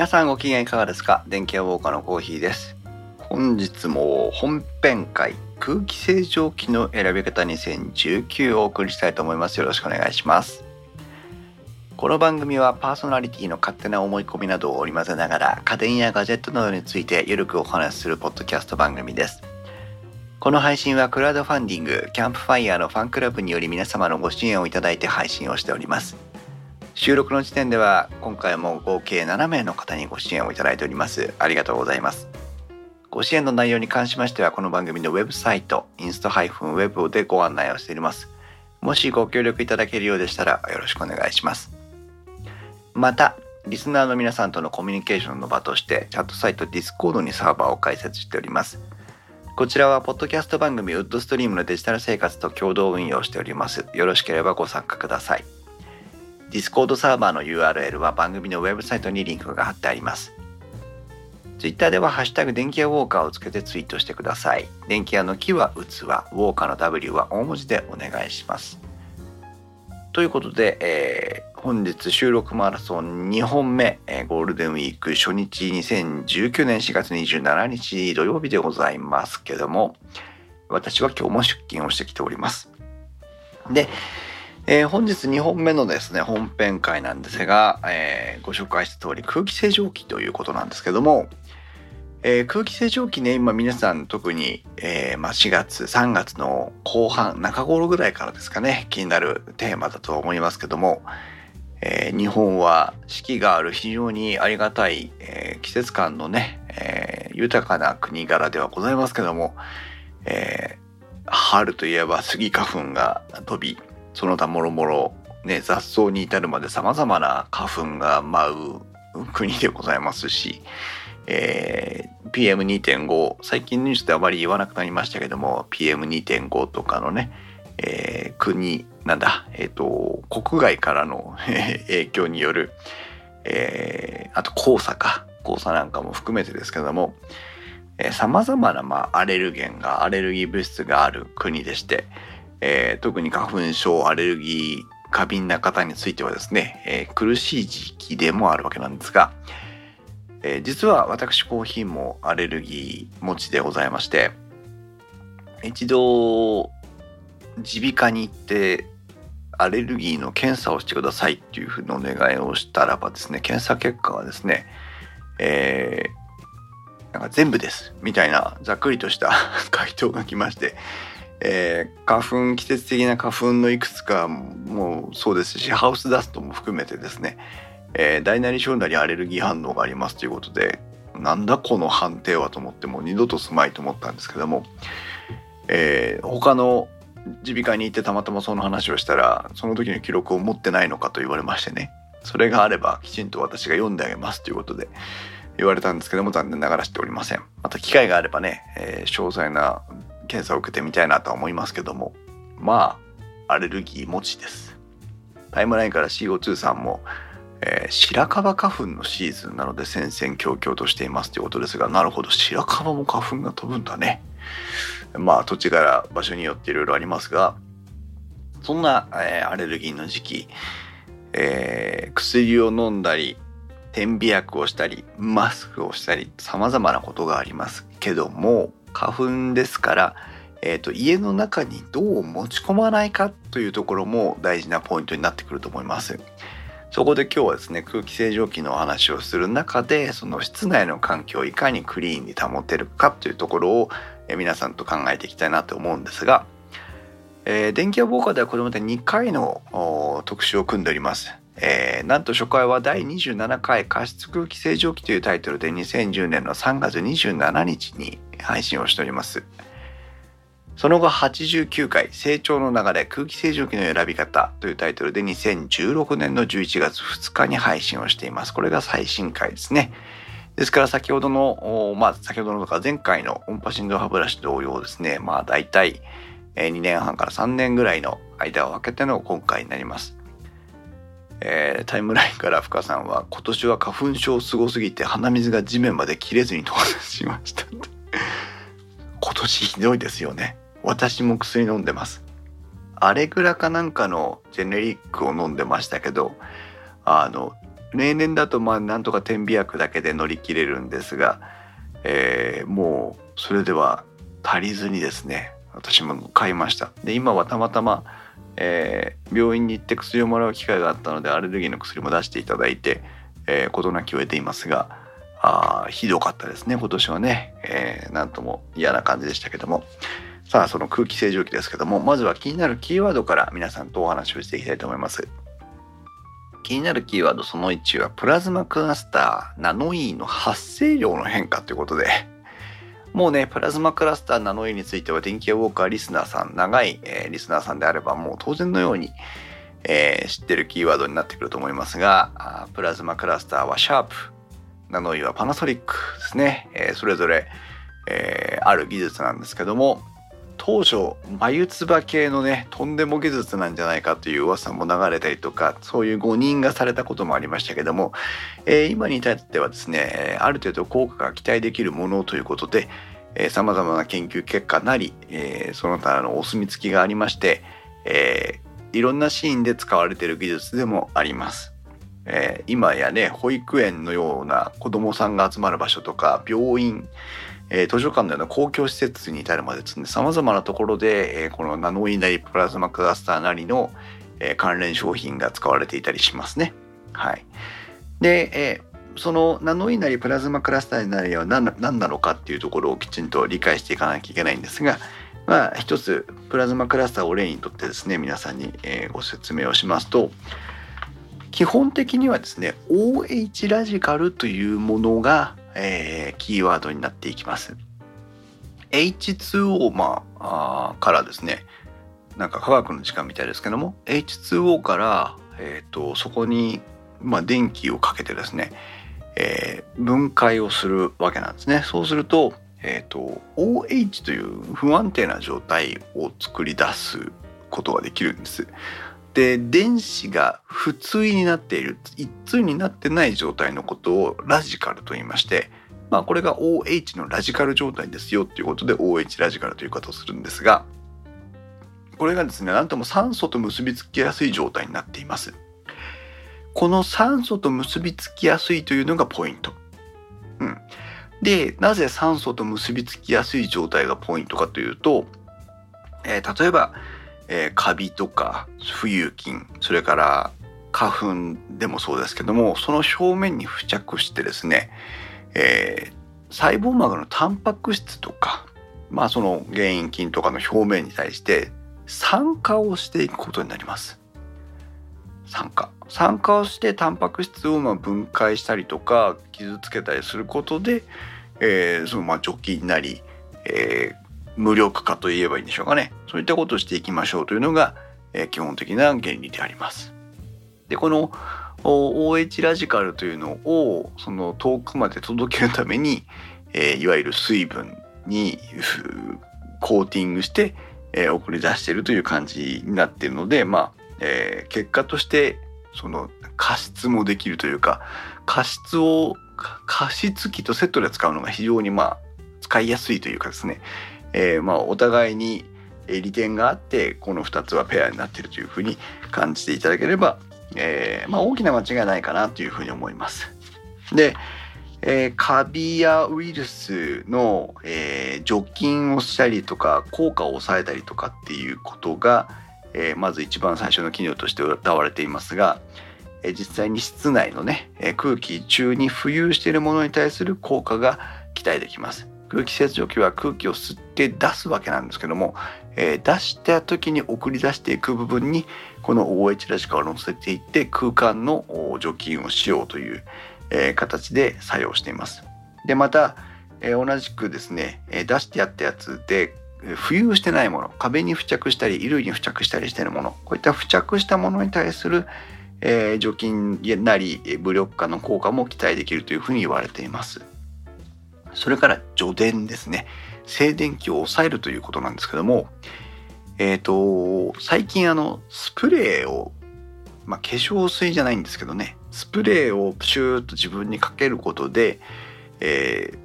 皆さんご機嫌いかがですか？電気屋ウォーカーのコーヒーです。本日も本編会空気清浄機の選び方2019をお送りしたいと思います。よろしくお願いします。この番組はパーソナリティの勝手な思い込みなどを織り交ぜながら家電やガジェットなどについてゆるくお話しするポッドキャスト番組です。この配信はクラウドファンディングキャンプファイヤーのファンクラブにより皆様のご支援をいただいて配信をしております。収録の時点では今回も合計7名の方にご支援をいただいております。ありがとうございます。ご支援の内容に関しましてはこの番組のウェブサイトインスト -web でご案内をしております。もしご協力いただけるようでしたらよろしくお願いします。またリスナーの皆さんとのコミュニケーションの場としてチャットサイト Discord にサーバーを開設しております。こちらはポッドキャスト番組ウッドストリームのデジタル生活と共同運用しております。よろしければご参加ください。Discord サーバーの URL は番組のウェブサイトにリンクが貼ってあります。Twitter ではハッシュタグ電気屋ウォーカーをつけてツイートしてください。電気屋の木は器、ウォーカーの W は大文字でお願いします。ということで、えー、本日収録マラソン2本目、えー、ゴールデンウィーク初日2019年4月27日土曜日でございますけども、私は今日も出勤をしてきております。で、えー、本日2本目のですね、本編会なんですが、えー、ご紹介した通り空気清浄機ということなんですけども、えー、空気清浄機ね、今皆さん特に、えー、まあ、4月、3月の後半、中頃ぐらいからですかね、気になるテーマだと思いますけども、えー、日本は四季がある非常にありがたい、え季節感のね、え豊かな国柄ではございますけども、え春といえばスギ花粉が飛び、その他もろもろ、ね、雑草に至るまで様々な花粉が舞う国でございますし、えー、PM2.5 最近ニュースであまり言わなくなりましたけども PM2.5 とかのね、えー、国なんだえ、ー、と国外からの影響による、えー、あと黄砂か黄砂なんかも含めてですけどもさまざまな、まあ、アレルゲンがアレルギー物質がある国でして、えー、特に花粉症アレルギー過敏な方についてはですね、えー、苦しい時期でもあるわけなんですが、えー、実は私コーヒーもアレルギー持ちでございまして一度耳鼻科に行ってアレルギーの検査をしてくださいっていうふうにお願いをしたらばですね検査結果はですね、えー、なんか全部ですみたいなざっくりとした 回答が来まして、えー、花粉季節的な花粉のいくつかもそうですしハウスダストも含めてですね。えー、大なり小なりアレルギー反応がありますということでなんだこの判定はと思ってもう二度と住まいと思ったんですけども、えー、他の耳鼻科に行ってたまたまその話をしたらその時の記録を持ってないのかと言われましてねそれがあればきちんと私が読んであげますということで言われたんですけども残念ながら知っておりません。また機会があればね、えー、詳細な検査を受けてみたいなとは思いますけども。まあアレルギー持ちです。タイムラインから CO2 さんもえー、白樺花粉のシーズンなので戦々恐々としていますということですがなるほど白樺も花粉が飛ぶんだね。まあ土地柄場所によっていろいろありますがそんな、えー、アレルギーの時期、えー、薬を飲んだり点鼻薬をしたりマスクをしたり様々なことがありますけども花粉ですからえーと、家の中にどう持ち込まないかというところも大事なポイントになってくると思います。そこで今日はですね空気清浄機のお話をする中でその室内の環境をいかにクリーンに保てるかというところを皆さんと考えていきたいなと思うんですが、えー、電気屋ウォーカーではこれまで2回の特集を組んでおります。えー、なんと初回は第27回加湿空気清浄機というタイトルで2010年の3月27日に配信をしております。その後89回成長の流れ空気清浄機の選び方というタイトルで2016年の11月2日に配信をしています。これが最新回ですね。ですから先ほどの、まあ先ほどのとか前回の音波振動歯ブラシ同様ですね、まあ大体2年半から3年ぐらいの間を空けての今回になります。えー、タイムラインから深さんは今年は花粉症すごすぎて鼻水が地面まで切れずに到達しました。今年ひどいですよね。私も薬飲んでますアレグラかなんかのジェネリックを飲んでましたけどあの例年だとまあなんとか点鼻薬だけで乗り切れるんですが、えー、もうそれでは足りずにですね私も買いましたで今はたまたま、えー、病院に行って薬をもらう機会があったのでアレルギーの薬も出していただいてえー、事なきを得ていますがあひどかったですね今年はね、えー、なんとも嫌な感じでしたけども。さあその空気清浄機ですけどもまずは気になるキーワードから皆さんとお話をしていきたいと思います。気になるキーワードその1はプラズマクラスターナノイーの発生量の変化ということで。もうね、プラズマクラスターナノイについては電気屋ウォーカーリスナーさん、長い、えー、リスナーさんであればもう当然のように、えー、知ってるキーワードになってくると思いますが、プラズマクラスターはシャープ、ナノイはパナソニックですね。えー、それぞれ、えー、ある技術なんですけども、当初、眉唾系のね、とんでも技術なんじゃないかという噂も流れたりとか、そういう誤認がされたこともありましたけども、えー、今に至ってはですね、ある程度効果が期待できるものということで、えー、様々な研究結果なり、えー、その他のお墨付きがありまして、えー、いろんなシーンで使われている技術でもあります。えー、今やね保育園のような子どもさんが集まる場所とか病院、えー、図書館のような公共施設に至るまでですねさまざまなところで、えー、このナノイーなりプラズマクラスターなりの、え関連商品が使われていたりしますね。はい、で、えそのナノイーなりプラズマクラスターなりは何何なのかっていうところをきちんと理解していかなきゃいけないんですが、まあ、一つプラズマクラスターを例にとってですね皆さんに、えー、ご説明をしますと基本的にはですね OH ラジカルというものが、えー、キーワードになっていきます。H2O、まあ、あからですね。なんか科学の時間みたいですけども。H2O から、えーと、そこに、まあ、電気をかけてですね、えー、分解をするわけなんですね。そうするとえーと、OH という不安定な状態を作り出すことができるんです。で電子が不対になっている一対になってない状態のことをラジカルと言いまして、まあ、これが OH のラジカル状態ですよということで OH ラジカルという言い方をするんですがこれがですね何とも酸素と結びつきやすい状態になっています。この酸素と結びつきやすいというのがポイント。うん、で、なぜ酸素と結びつきやすい状態がポイントかというと、えー、例えば、えー、カビとか浮遊菌、それから花粉でもそうですけども、その表面に付着してですね、えー、細胞膜のタンパク質とか、まあその原因菌とかの表面に対して酸化をしていくことになります。酸化。酸化をしてタンパク質をま分解したりとか傷つけたりすることで、えー、そのまあ除菌なり、えー、無力化といえばいいんでしょうかねそういったことをしていきましょうというのが、えー、基本的な原理であります。でこの OH ラジカルというのをその遠くまで届けるために、えー、いわゆる水分にコーティングして、えー、送り出しているという感じになっているのでまあ、えー、結果としてその加湿もできるというか加湿を加湿器とセットで使うのが非常にまあ使いやすいというかですね、えー、まあお互いに利点があってこの2つはペアになってるというふうに感じていただければ、えー、まあ、大きな間違いないかなというふうに思います。で、えー、カビやウイルスの、えー、除菌をしたりとか効果を抑えたりとかっていうことが、えー、まず一番最初の機能として謳われていますが、えー、実際に室内のね、えー、空気中に浮遊しているものに対する効果が期待できます。空気清浄機は空気を吸って出すわけなんですけども、えー、出した時に送り出していく部分にこの OH ラジカを乗せていって空間の除菌をしようという、えー、形で作用しています。でまた、えー、同じくですね、え出してやったやつで浮遊してないもの壁に付着したり衣類に付着したりしてるものこういった付着したものに対する、え、除菌なり無力化の効果も期待できるというふうに言われていますそれから除電ですね静電気を抑えるということなんですけどもえっ、ー、と最近あのスプレーをまあ、化粧水じゃないんですけどねスプレーをプシューッと自分にかけることで、えー、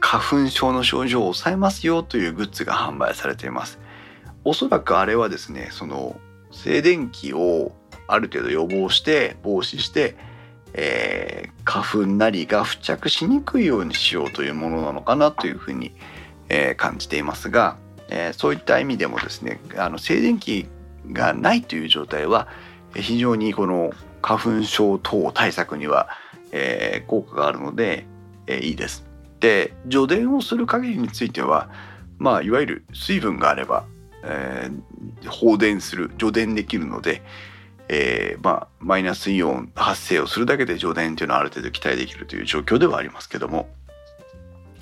花粉症の症状を抑えますよというグッズが販売されています。おそらくあれはですね、その静電気をある程度予防して防止して、えー、花粉なりが付着しにくいようにしようというものなのかなというふうに、えー、感じていますが、えー、そういった意味でもですねあの静電気がないという状態は非常にこの花粉症等対策には、えー、効果があるので、えー、いいです。で除電をする限りについてはまあいわゆる水分があれば、えー、放電する除電できるので、えー、まあマイナスイオン発生をするだけで除電というのはある程度期待できるという状況ではありますけども。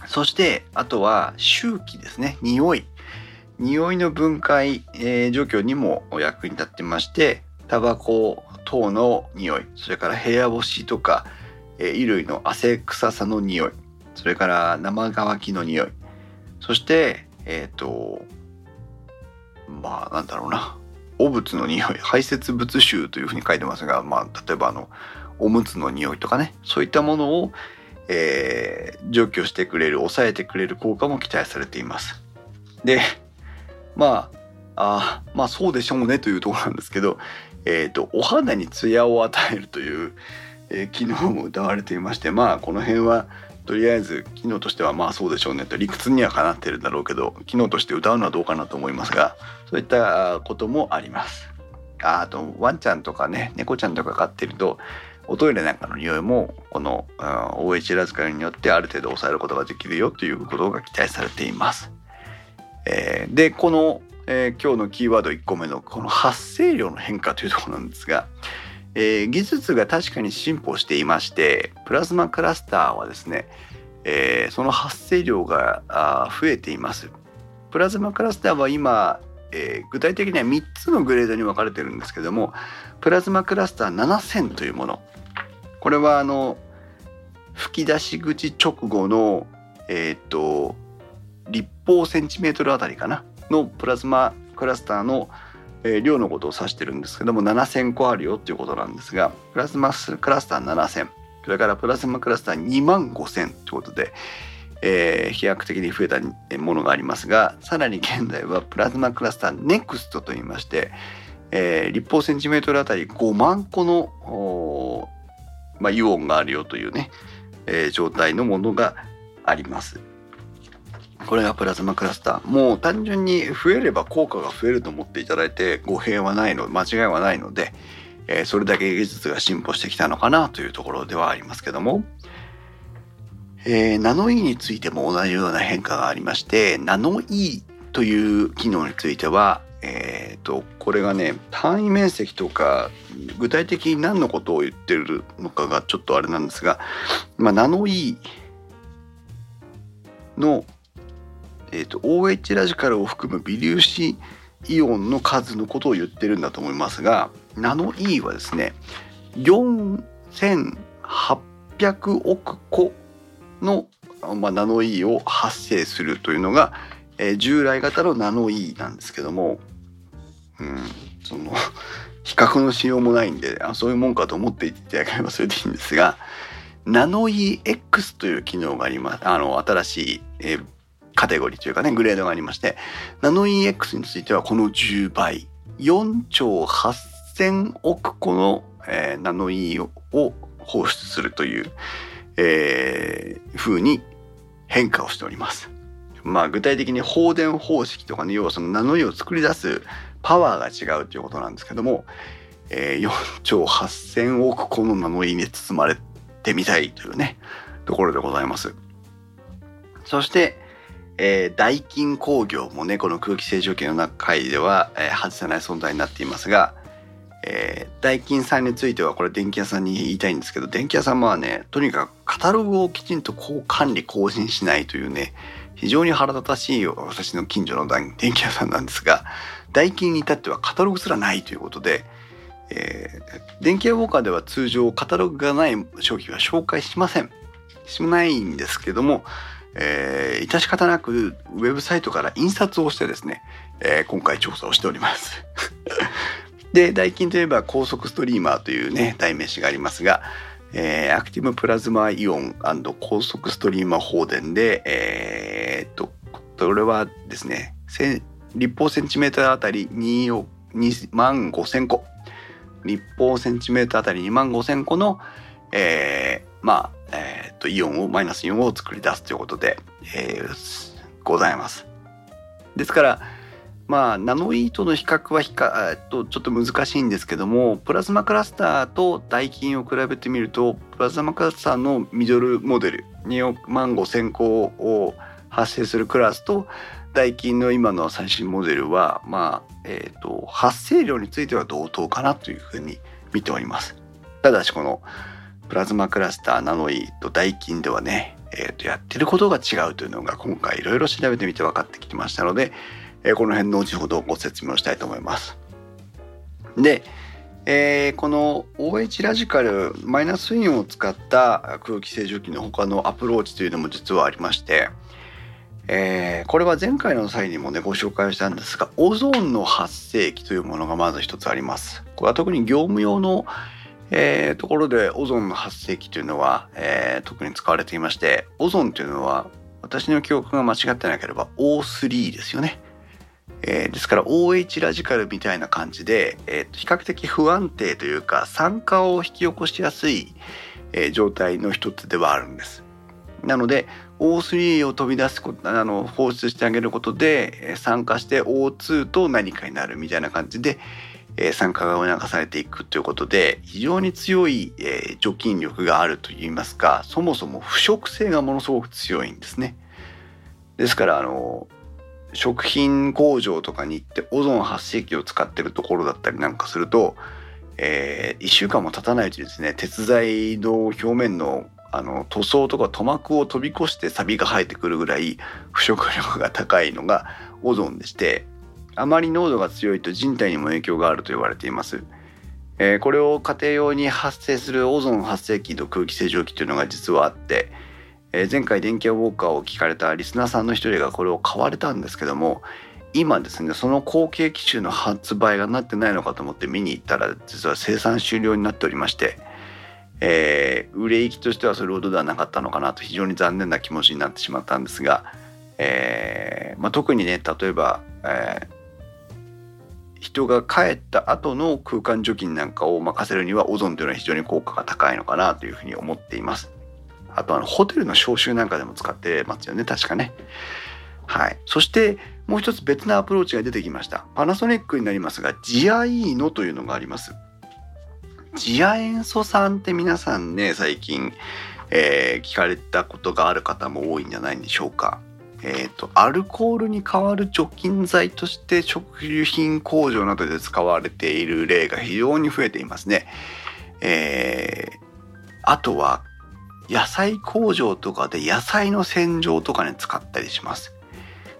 そしてあとは周期ですね。匂い。匂いの分解、えー、状況にも役に立ってましてタバコ等の匂い。それから部屋干しとか、えー、衣類の汗臭さの匂い。それから生乾きの匂い。そしてえっ、ー、とまあなんだろうな。汚物の匂い排泄物臭というふうに書いてますが、まあ、例えばあのおむつの匂いとかねそういったものを、えー、除去してくれる抑えてくれる効果も期待されています。でまああまあそうでしょうねというところなんですけど、えーと、お肌にツヤを与えるという、えー、機能も謳われていましてまあこの辺はとりあえず機能としてはまあそうでしょうねと理屈にはかなってるんだろうけど機能として歌うのはどうかなと思いますがそういったこともあります。あとワンちゃんとかね猫ちゃんとか飼ってるとおトイレなんかの匂いもこの OH ラズカルによってある程度抑えることができるよということが期待されています。えー、でこの、えー、今日のキーワード1個目のこの発生量の変化というところなんですが、えー、技術が確かに進歩していましてプラズマクラスターはですね、えその発生量が増えています。プラズマクラスターは今、え具体的には3つのグレードに分かれてるんですけどもプラズマクラスター7000というもの。これはあの吹き出し口直後のえっ、と立方センチメートルあたりかな？のプラズマクラスターの、えー、量のことを指してるんですけども7000個あるよっていうことなんですがプラズマクラスター7000それからプラズマクラスター2万5000ということで、えー、飛躍的に増えたものがありますがさらに現在はプラズマクラスターネクストといいまして、えー、立方センチメートルあたり5万個の、まあ、イオンがあるよというね、えー、状態のものがあります。これがプラズマクラスターもう単純に増えれば効果が増えると思っていただいて語弊はないの間違いはないので、え、それだけ技術が進歩してきたのかなというところではありますけども、えー、ナノイ、ーについても同じような変化がありましてナノイーという機能についてはえーと、これがね単位面積とか具体的に何のことを言ってるのかがちょっとあれなんですが、まあ、ナノイーのえーと、OH ラジカルを含む微粒子イオンの数のことを言ってるんだと思いますがナノイ E はですね4800億個の、まあ、ナノイ E を発生するというのが、えー、従来型のナノイ E なんですけども、うん、その 比較のしようもないんであそういうもんかと思っていただければそれでいいんですがナノイ EX という機能がありますあの新しい、えーカテゴリーというかね、グレードがありまして、ナノイ EX についてはこの10倍、4兆8000億個の、えー、ナノイ E を放出するという、えー、風に変化をしております。まあ具体的に放電方式とかね、要はそのナノ E を作り出すパワーが違うということなんですけども、えー、4兆8000億個のナノ E に包まれてみたいというね、ところでございます。そして、えー、ダイキン工業もね、この空気清浄機の中では、えー、外せない存在になっていますが、えー、ダイキンさんについてはこれ電気屋さんに言いたいんですけど、電気屋さんはね、とにかくカタログをきちんとこう管理更新しないというね、非常に腹立たしい私の近所の電気屋さんなんですが、ダイキンに至ってはカタログすらないということで、えー、電気屋ウォーカーでは通常カタログがない商品は紹介しません。しないんですけども、えー、致し方なくウェブサイトから印刷をしてですね、えー、今回調査をしております。で、ダイキンといえば高速ストリーマーというね、代名詞がありますが、えー、アクティブプラズマイオン高速ストリーマー放電で、えー、っと、これはですね、立方センチメートルあたり2 2万5千個。立方センチメートルあたり2万5千個の、えー、まあ、えー、とイオンをマイナスイオンを作り出すということで、えー、ございます。ですからまあナノイーとの比較はひか、えっと、ちょっと難しいんですけどもプラズマクラスターとダイキンを比べてみるとプラズマクラスターのミドルモデル2億万5,000個を発生するクラスとダイキンの今の最新モデルはまあえ、ー、と発生量については同等かなというふうに見ております。ただしこのプラズマクラスターナノイーとダイキンではね、えー、とやってることが違うというのが今回いろいろ調べてみて分かってきてましたので、えー、この辺の後ほどご説明をしたいと思います。で、えー、この OH ラジカルマイナスイオンを使った空気清浄機の他のアプローチというのも実はありまして、えー、これは前回の際にもねご紹介したんですがオゾンの発生器というものがまず一つあります。これは特に業務用のえー、ところでオゾンの発生器というのは、えー、特に使われていましてオゾンというのは私の記憶が間違ってなければ O3 ですよね。えー、ですから OH ラジカルみたいな感じで、えー、比較的不安定というか酸化を引き起こしやすい、えー、状態の一つではあるんです。なので O3 を飛び出すことあの放出してあげることで酸化して O2 と何かになるみたいな感じで、え酸化が促されていくということで非常に強い、え除菌力があるといいますかそもそも腐食性がものすごく強いんですね。ですからあの食品工場とかに行ってオゾン発生器を使ってるところだったりなんかすると、えー、1週間も経たないうちにですね鉄材の表面のあの塗装とか塗膜を飛び越してサビが生えてくるぐらい腐食力が高いのがオゾンでしてあまり濃度が強いと人体にも影響があると言われています。え、これを家庭用に発生するオゾン発生器と空気清浄機というのが実はあって、えー、前回電気屋ウォーカーを聞かれたリスナーさんの一人がこれを買われたんですけども今ですねその後継機種の発売がなってないのかと思って見に行ったら実は生産終了になっておりまして、えー、売れ行きとしてはそれほどではなかったのかなと非常に残念な気持ちになってしまったんですが、えーまあ、特にね例えば、え人が帰った後の空間除菌なんかを任せるにはオゾンというのは非常に効果が高いのかなというふうに思っています。あとあのホテルの消臭なんかでも使ってますよね確かね。はい。そしてもう一つ別なアプローチが出てきました。パナソニックになりますがジアイーノというのがあります。ジア塩素酸って皆さんね最近、えー、聞かれたことがある方も多いんじゃないんでしょうか。えーと、アルコールに代わる除菌剤として食品工場などで使われている例が非常に増えていますね。えー、あとは野菜工場とかで野菜の洗浄とかに使ったりします。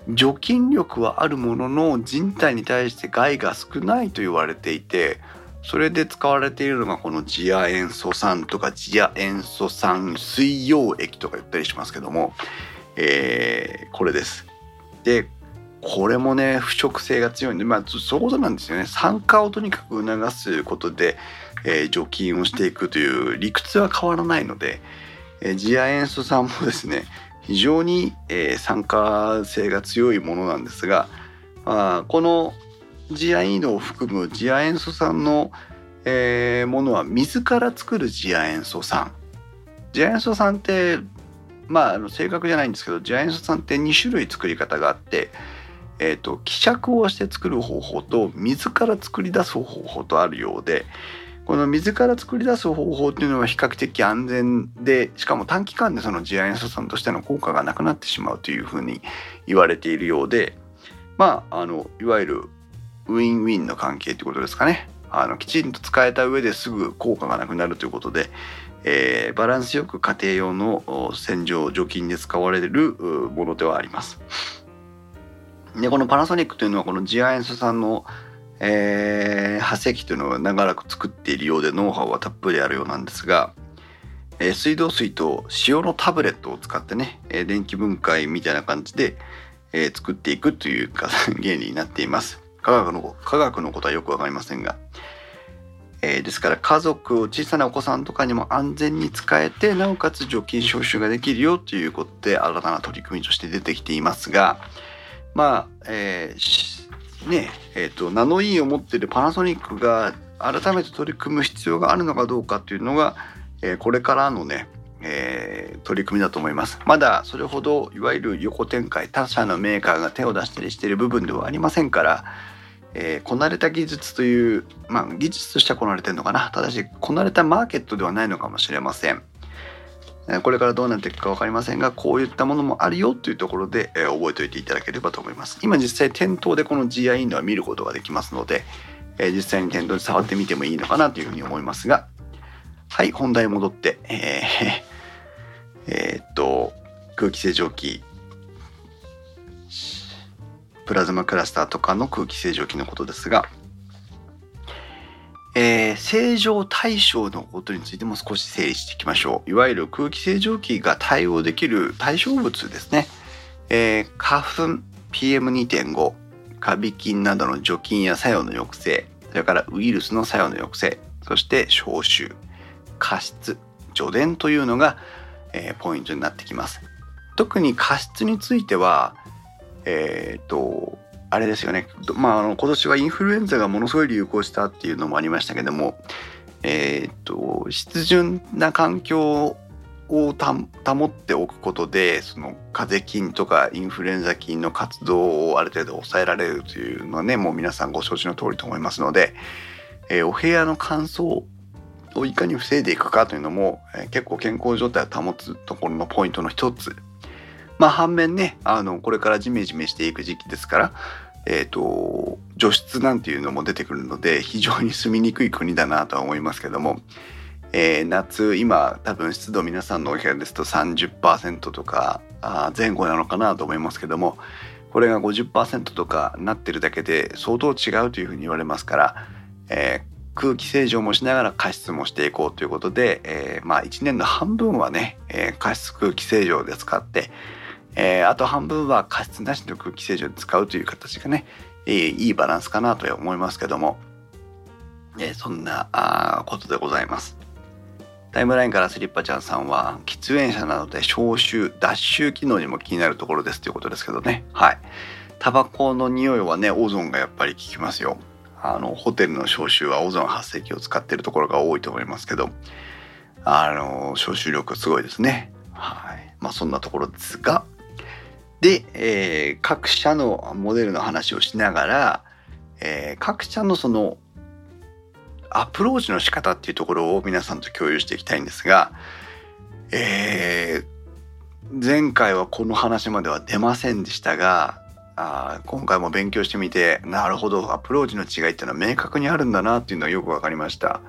除菌力はあるものの人体に対して害が少ないと言われていてそれで使われているのがこのジア塩素酸とかジア塩素酸水溶液とか言ったりしますけどもえー、これです。でこれもね腐食性が強いんでまあそういうことなんですよね酸化をとにかく促すことで、えー、除菌をしていくという理屈は変わらないので、えー、ジア塩素酸もですね非常に、えー、酸化性が強いものなんですが、あ、このジアイーノを含むジア塩素酸の、えー、ものは水から作るジア塩素酸ジア塩素酸ってまあ、正確じゃないんですけどジアントさんって2種類作り方があって、えーと、希釈をして作る方法と水から作り出す方法とあるようでこの水から作り出す方法っていうのは比較的安全でしかも短期間でそのジアイン素酸としての効果がなくなってしまうというふうに言われているようでまああのいわゆるウィンウィンの関係ということですかねあのきちんと使えた上ですぐ効果がなくなるということでえー、バランスよく家庭用の洗浄除菌で使われるものではあります。でこのパナソニックというのはこのジアエンスさんの、えー、発生器というのを長らく作っているようでノウハウはたっぷりあるようなんですが、えー、水道水と塩のタブレットを使ってね、えー、電気分解みたいな感じで、えー、作っていくというか 原理になっています。科学の科学のことはよくわかりませんが。えー、ですから家族を小さなお子さんとかにも安全に使えてなおかつ除菌消臭ができるよということで新たな取り組みとして出てきていますがまあ、えー、ねえーと、ナノイーを持ってるパナソニックが改めて取り組む必要があるのかどうかというのが、えー、これからのね、えー、取り組みだと思います。まだそれほどいわゆる横展開他社のメーカーが手を出したりしている部分ではありませんからえー、こなれた技術という、まあ、技術としてはこなれてるのかな。ただしこなれたマーケットではないのかもしれません。これからどうなっていくか分かりませんがこういったものもあるよというところで、え、覚えておいていただければと思います。今実際店頭でこの GI インドは見ることができますので、え、実際に店頭で触ってみてもいいのかなというふうに思いますがはい本題戻って、えー、えー、っと空気清浄機プラズマクラスターとかの空気清浄機のことですが、えー、正常対象のことについても少し整理していきましょう。いわゆる空気清浄機が対応できる対象物ですね。えー、花粉 PM2.5、カビ菌などの除菌や作用の抑制、それからウイルスの作用の抑制、そして消臭、加湿、除電というのが、えー、ポイントになってきます。特に加湿については、えっ、と、あれですよね、まあ、あの今年はインフルエンザがものすごい流行したっていうのもありましたけども、えっ、と、湿潤な環境を保っておくことでその風邪菌とかインフルエンザ菌の活動をある程度抑えられるというのはねもう皆さんご承知の通りと思いますので、えー、お部屋の乾燥をいかに防いでいくかというのも、えー、結構健康状態を保つところのポイントの一つまあ反面ね、あの、これからジメジメしていく時期ですから、え、ー、と、除湿なんていうのも出てくるので、非常に住みにくい国だなとは思いますけども、えー、夏、今、多分湿度皆さんのお部屋ですと30%とか前後なのかなと思いますけども、これが50%とかなってるだけで相当違うというふうに言われますから、えー空気清浄もしながら加湿もしていこうということで、えー、まあ1年の半分はね、えー、加湿空気清浄で使って、えー、あと半分は加湿なしの空気清浄に使うという形がね、えー、いいバランスかなと思いますけども、えー、そんなあことでございます。タイムラインからスリッパちゃんさんは喫煙者などで消臭脱臭機能にも気になるところですということですけどね。はい。タバコの匂いはねオゾンがやっぱり効きますよ。あのホテルの消臭はオゾン発生器を使ってるところが多いと思いますけどあの消臭力すごいですね。はい。まあそんなところですがで、えー、各社のモデルの話をしながら、えー、各社のそのアプローチの仕方っていうところを皆さんと共有していきたいんですが、えー、前回はこの話までは出ませんでしたがあ今回も勉強してみてなるほどアプローチの違いっていうのは明確にあるんだなっていうのはよく分かりました。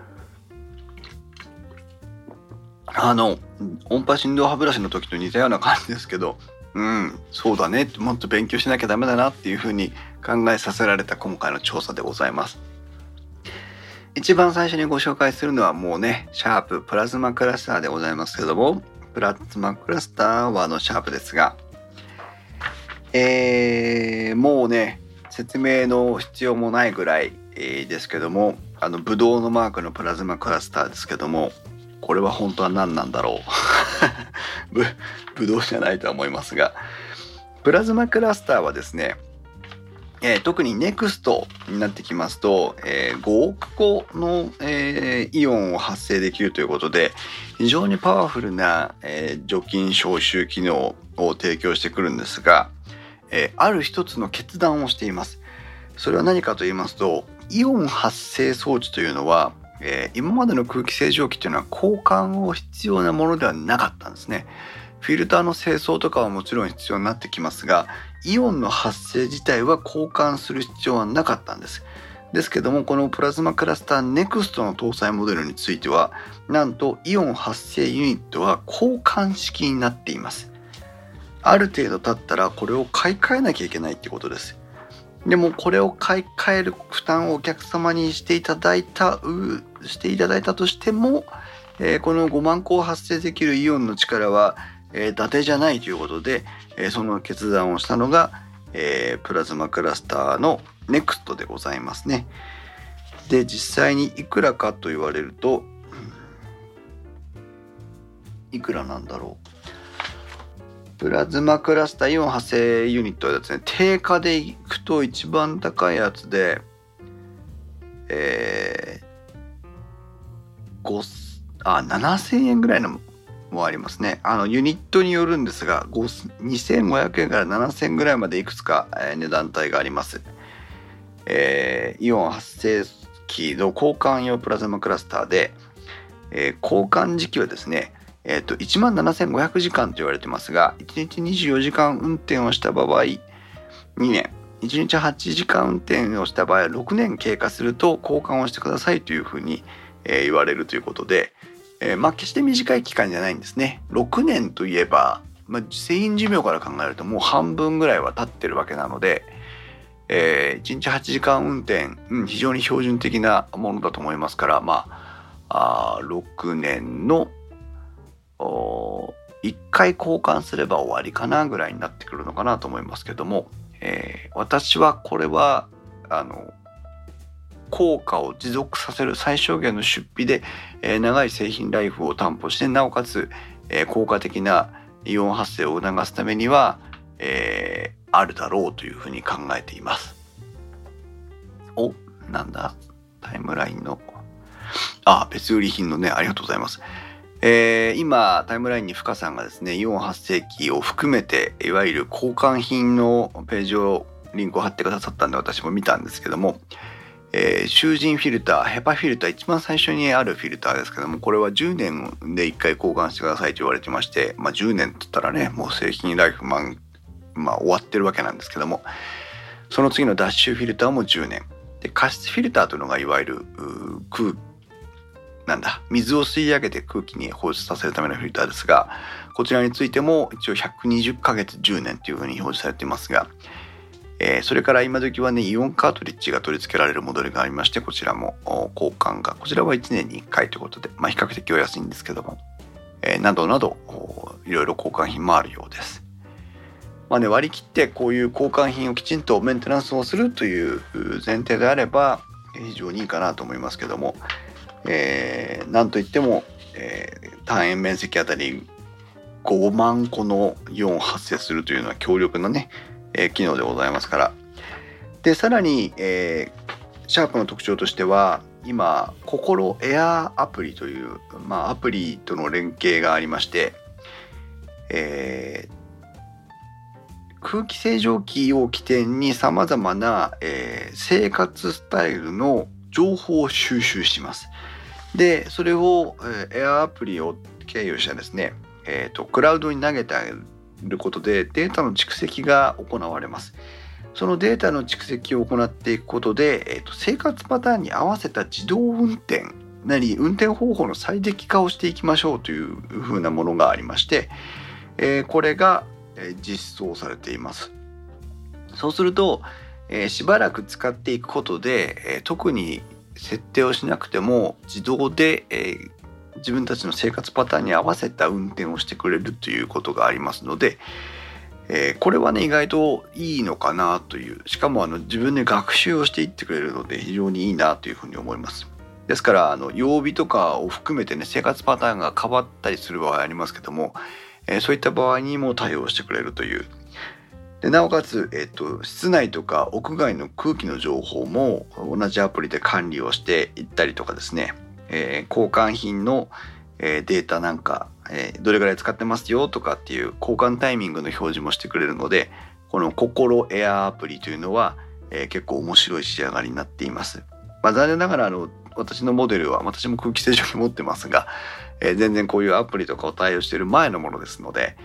あの音波振動歯ブラシの時と似たような感じですけどうんそうだね。もっと勉強しなきゃダメだなっていうふうに考えさせられた今回の調査でございます。一番最初にご紹介するのはもうねシャーププラズマクラスターでございますけどもプラズマクラスターはのシャープですがえー、もうね説明の必要もないぐらい、え、ですけどもあのブドウのマークのプラズマクラスターですけどもこれは本当は何なんだろう。ぶ、ぶどうじゃないとは思いますが、プラズマクラスターはですね、えー、特に NEXT になってきますと、えー、5億個の、えー、イオンを発生できるということで非常にパワフルな、え除菌消臭機能を提供してくるんですが、えある一つの決断をしています。それは何かと言いますとイオン発生装置というのはえー、今までの空気清浄機っていうのは交換を必要なものではなかったんですね。フィルターの清掃とかはもちろん必要になってきますが、イオンの発生自体は交換する必要はなかったんです。ですけども、このプラズマクラスター NEXT の搭載モデルについては、なんとイオン発生ユニットは交換式になっています。ある程度経ったらこれを買い替えなきゃいけないってことです。でもこれを買い替える負担をお客様にしていただいたしていただいたとしても、えー、この5万個発生できるイオンの力は、えー、伊達じゃないということで、えー、その決断をしたのが、えー、プラズマクラスターの NEXT でございますね。で実際にいくらかと言われるといくらなんだろう。プラズマクラスターイオン発生ユニットはですね定価でいくと一番高いやつでえー、あ7000円ぐらいのもありますね。あのユニットによるんですが2500円から7000円ぐらいまでいくつか、えー、値段帯があります、えー、イオン発生器の交換用プラズマクラスターで、えー、交換時期はですねえーと、1万7500時間と言われてますが1日24時間運転をした場合2年。1日8時間運転をした場合6年経過すると交換をしてくださいというふうに、えー、言われるということで、えー、まあ決して短い期間じゃないんですね。6年といえば、まあ、製品寿命から考えるともう半分ぐらいは経ってるわけなので、えー、1日8時間運転、うん、非常に標準的なものだと思いますからまああ6年の1回交換すれば終わりかなぐらいになってくるのかなと思いますけどもえー、私はこれはあの効果を持続させる最小限の出費で、えー、長い製品ライフを担保してなおかつ、えー、効果的なイオン発生を促すためには、えー、あるだろうというふうに考えています。おなんだ？タイムラインのあ別売り品のねありがとうございます。えー、今タイムラインに深さんがですねイオン発生器を含めていわゆる交換品のページをリンクを貼ってくださったんで私も見たんですけども、えー、囚人フィルターヘパフィルター一番最初にあるフィルターですけどもこれは10年で1回交換してくださいと言われてまして、まあ、10年って言ったらねもう製品ライフマン、まあ、終わってるわけなんですけどもその次のダッシュフィルターも10年。で加湿フィルターというのがいわゆる空なんだ水を吸い上げて空気に放出させるためのフィルターですがこちらについても一応120ヶ月10年というふうに表示されていますが、えー、それから今時はねイオンカートリッジが取り付けられるモデルがありましてこちらも交換がこちらは1年に1回ということで、まあ、比較的お安いんですけども、えー、などなどいろいろ交換品もあるようです。まあね、割り切ってこういう交換品をきちんとメンテナンスをするという前提であれば非常にいいかなと思いますけども、えー、なんといっても、えー、単円面積あたり5万個のイオンを発生するというのは強力なね、えー、機能でございますから。で、さらに、えー、シャープの特徴としては、今、心エアアプリという、まあ、アプリとの連携がありまして、えー、空気清浄機を起点に様々な、えー、生活スタイルの情報を収集します。で、それを、えー、エアアプリを経由してですね、えーと、クラウドに投げてあげるることでデータの蓄積が行われます。そのデータの蓄積を行っていくことで、えーと、生活パターンに合わせた自動運転なり運転方法の最適化をしていきましょうというふうなものがありまして、えー、これが実装されています。そうすると、えー、しばらく使っていくことで、えー、特に設定をしなくても自動で、えー、自分たちの生活パターンに合わせた運転をしてくれるということがありますので、えー、これはね意外といいのかなというしかもあの自分で学習をしていってくれるので非常にいいなというふうに思います。ですからあの曜日とかを含めてね生活パターンが変わったりする場合ありますけども、えー、そういった場合にも対応してくれるというでなおかつ、えっと、室内とか屋外の空気の情報も同じアプリで管理をしていったりとかですね、えー、交換品の、えー、データなんか、えー、どれぐらい使ってますよとかっていう交換タイミングの表示もしてくれるのでこの心エアアプリというのは、えー、結構面白い仕上がりになっています。まあ、残念ながらあの私のモデルは私も空気清浄機持ってますが、えー、全然こういうアプリとかを対応している前のものですので、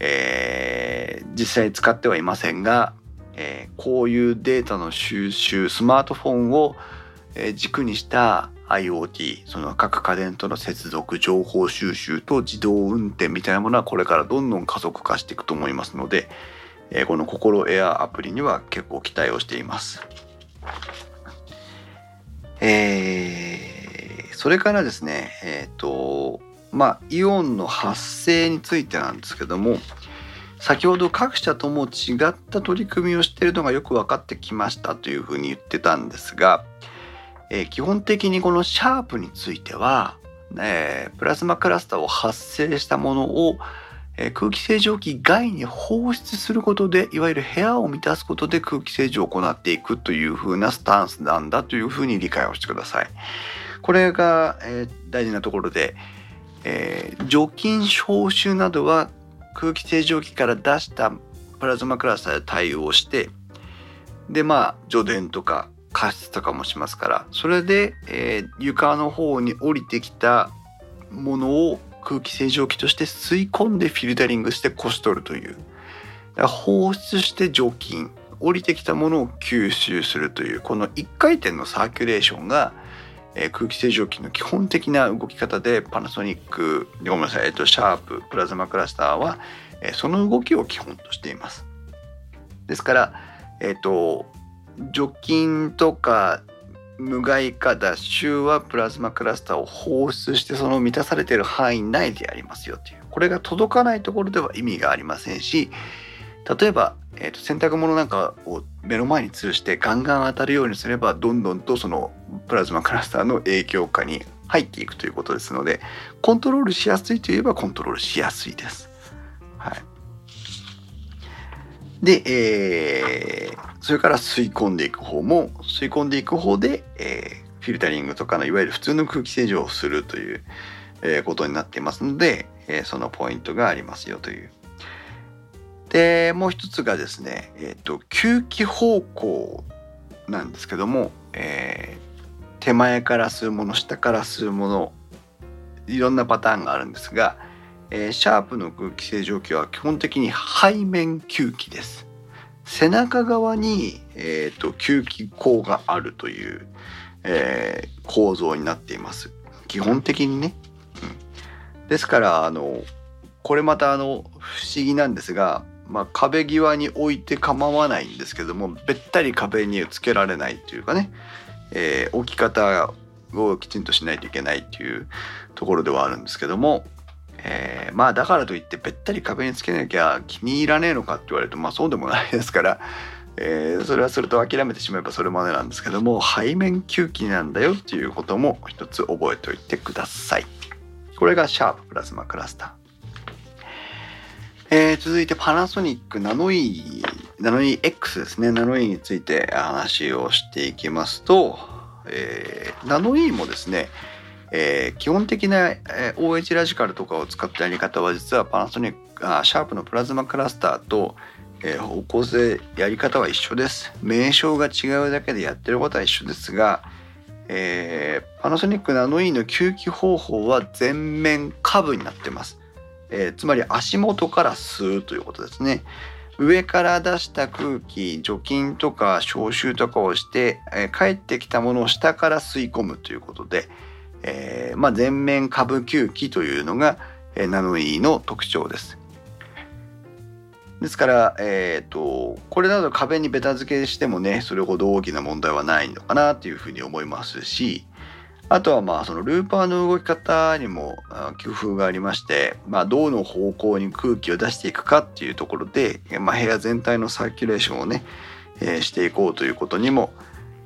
えー、実際使ってはいませんが、えー、こういうデータの収集スマートフォンを軸にした IoT その各家電との接続情報収集と自動運転みたいなものはこれからどんどん加速化していくと思いますので、えー、この心エアアプリには結構期待をしています。えー、それからですねえっ、ー、とまあ、イオンの発生についてなんですけども先ほど各社とも違った取り組みをしているのがよく分かってきましたというふうに言ってたんですが、えー、基本的にこのシャープについては、えー、プラズマクラスターを発生したものを、えー、空気清浄機外に放出することでいわゆる部屋を満たすことで空気清浄を行っていくというふうなスタンスなんだというふうに理解をしてください。これが、え大事なところで、えー、除菌消臭などは空気清浄機から出したプラズマクラスターで対応してでまあ除電とか加湿とかもしますからそれで、えー、床の方に降りてきたものを空気清浄機として吸い込んでフィルタリングしてこし取るという放出して除菌降りてきたものを吸収するというこの1回転のサーキュレーションが、えー、空気清浄機の基本的な動き方でパナソニックごめんなさい、えっと、シャーププラズマクラスターは、えー、その動きを基本としています。ですから、えっと、除菌とか無害化脱臭はプラズマクラスターを放出してその満たされている範囲内でやりますよというこれが届かないところでは意味がありませんし例えば、えーと、洗濯物なんかを目の前に吊るしてガンガン当たるようにすればどんどんとそのプラズマクラスターの影響下に入っていくということですのでコントロールしやすいといえばコントロールしやすいです。はい、で、えー、それから吸い込んでいく方も吸い込んでいく方で、えー、フィルタリングとかのいわゆる普通の空気清浄をするという、えー、ことになっていますので、えー、そのポイントがありますよというでもう一つがですね、えーと、吸気方向なんですけども、えー、手前から吸うもの下から吸うものいろんなパターンがあるんですが、えー、シャープの空気清浄機は基本的に背面吸気です。背中側に、えーと、吸気口があるという、えー、構造になっています。基本的にね。うん、ですからあのこれまたあの不思議なんですがまあ、壁際に置いて構わないんですけどもべったり壁につけられないというかね、えー、置き方をきちんとしないといけないっていうところではあるんですけども、えー、まあだからといってべったり壁につけなきゃ気に入らねえのかって言われるとまあそうでもないですから、えー、それはそれと諦めてしまえばそれまでなんですけども背面吸気なんだよっていうことも一つ覚えておいてください。これがシャーププラズマクラスター。えー、続いてパナソニックナノイー、ナノイー X ですね。ナノイーについて話をしていきますと、えー、ナノイーもですね、えー、基本的な、え、OH ラジカルとかを使ったやり方は実はパナソニックあシャープのプラズマクラスターと、えー、方向性やり方は一緒です名称が違うだけでやってることは一緒ですが、えー、パナソニックナノイーの吸気方法は全面下部になってますえー、つまり足元から吸うということですね。上から出した空気除菌とか消臭とかをして、えー、帰ってきたものを下から吸い込むということで、えー、まあ、全面下部吸気というのが、えー、ナノイーの特徴です。ですから、えーと、これなど壁にベタ付けしてもねそれほど大きな問題はないのかなというふうに思いますし、あとはまあそのルーパーの動き方にも工夫がありまして、まあ、どの方向に空気を出していくかっていうところで、まあ、部屋全体のサーキュレーションをね、えー、していこうということにも、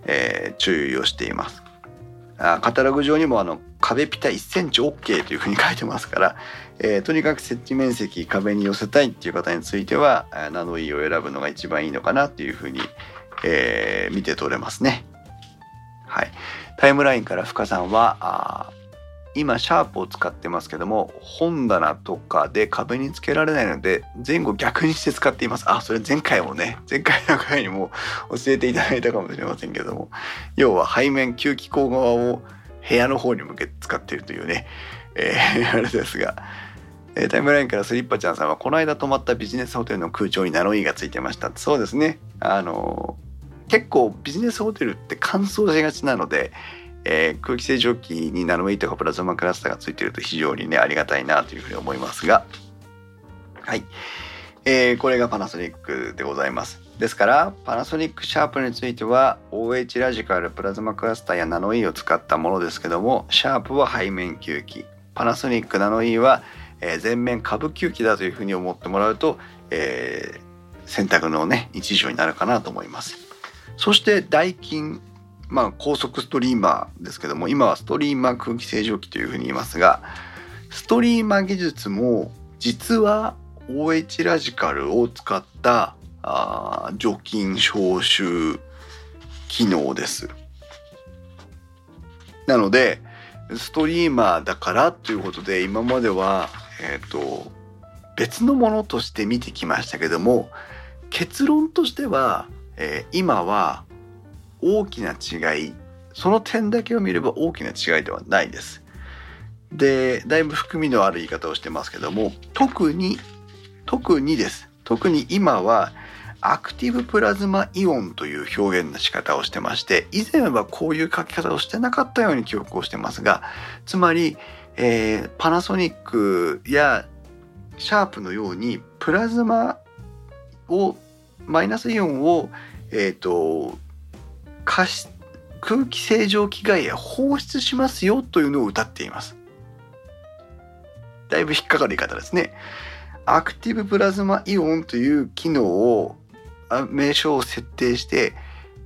えー、注意をしています。あカタログ上にもあの壁ピタ1センチ OK というふうに書いてますから、えー、とにかく設置面積壁に寄せたいっていう方についてはナノイーを選ぶのが一番いいのかなというふうに、えー、見て取れますね。はい。タイムラインから深さんは今シャープを使ってますけども本棚とかで壁につけられないので前後逆にして使っています。あそれ前回もね前回の回にも教えていただいたかもしれませんけども要は背面吸気口側を部屋の方に向けて使っているというね、えー、あれですが、えタイムラインからスリッパちゃんさんはこの間泊まったビジネスホテルの空調にナノイーがついてました。そうですね。あの結構ビジネスホテルって乾燥しがちなので、えー、空気清浄機にナノウェイとかプラズマクラスターがついてると非常にねありがたいなというふうに思いますが。はい、えー、これがパナソニックでございますですからパナソニックシャープについては OH ラジカルプラズマクラスターやナノイーを使ったものですけどもシャープは背面吸気パナソニックナノイーは、え、全面下部吸気だというふうに思ってもらうと、えー、選択のね一助になるかなと思います。そしてダイキンまあ高速ストリーマーですけども今はストリーマー空気清浄機というふうに言いますがストリーマー技術も実は OH ラジカルを使ったあ除菌消臭機能です。なのでストリーマーだからということで今までは、えーと、別のものとして見てきましたけども結論としては、えー、今は大きな違いその点だけを見れば大きな違いではないです。でだいぶ含みのある言い方をしてますけども特に特にです特に今はアクティブプラズマイオンという表現の仕方をしてまして以前はこういう書き方をしてなかったように記憶をしてますがつまり、えー、パナソニックやシャープのようにプラズマをマイナスイオンを、えーと、空気清浄機外へ放出しますよというのを歌っています。だいぶ引っかかる言い方ですね。アクティブプラズマイオンという機能を名称を設定して、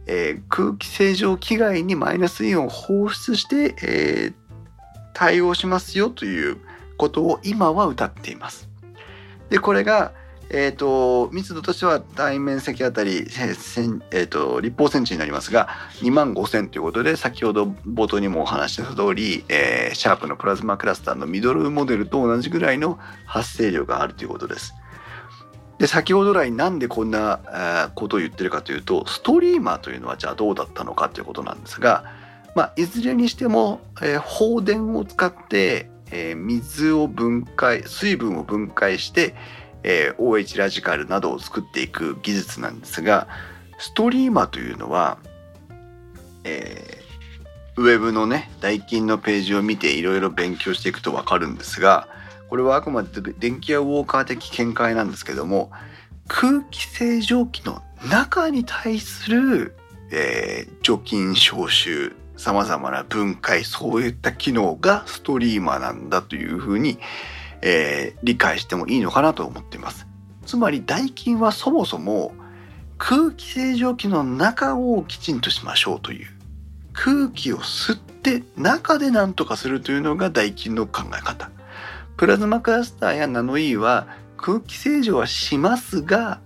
えー、空気清浄機外にマイナスイオンを放出して、えー、対応しますよということを今は歌っています。でこれが、えーと、密度としては対面積あたり、えーえーと、立方センチになりますが2万5000ということで先ほど冒頭にもお話した通り、えー、シャープのプラズマクラスターのミドルモデルと同じぐらいの発生量があるということです。で先ほど来なんでこんなことを言ってるかというとストリーマーというのはじゃあどうだったのかということなんですが、まあ、いずれにしても、えー、放電を使って、えー、水を分解水分を分解して、えー、OH ラジカルなどを作っていく技術なんですがストリーマーというのは、えー、ウェブのね代金のページを見ていろいろ勉強していくと分かるんですがこれはあくまで電気屋ウォーカー的見解なんですけども空気清浄機の中に対する、えー、除菌消臭様々な分解そういった機能がストリーマーなんだというふうに、えー、理解してもいいのかなと思っています。つまりダイキンはそもそも空気清浄機の中をきちんとしましょうという空気を吸って中で何とかするというのがダイキンの考え方。プラズマクラスターやナノイーは空気清浄はしますが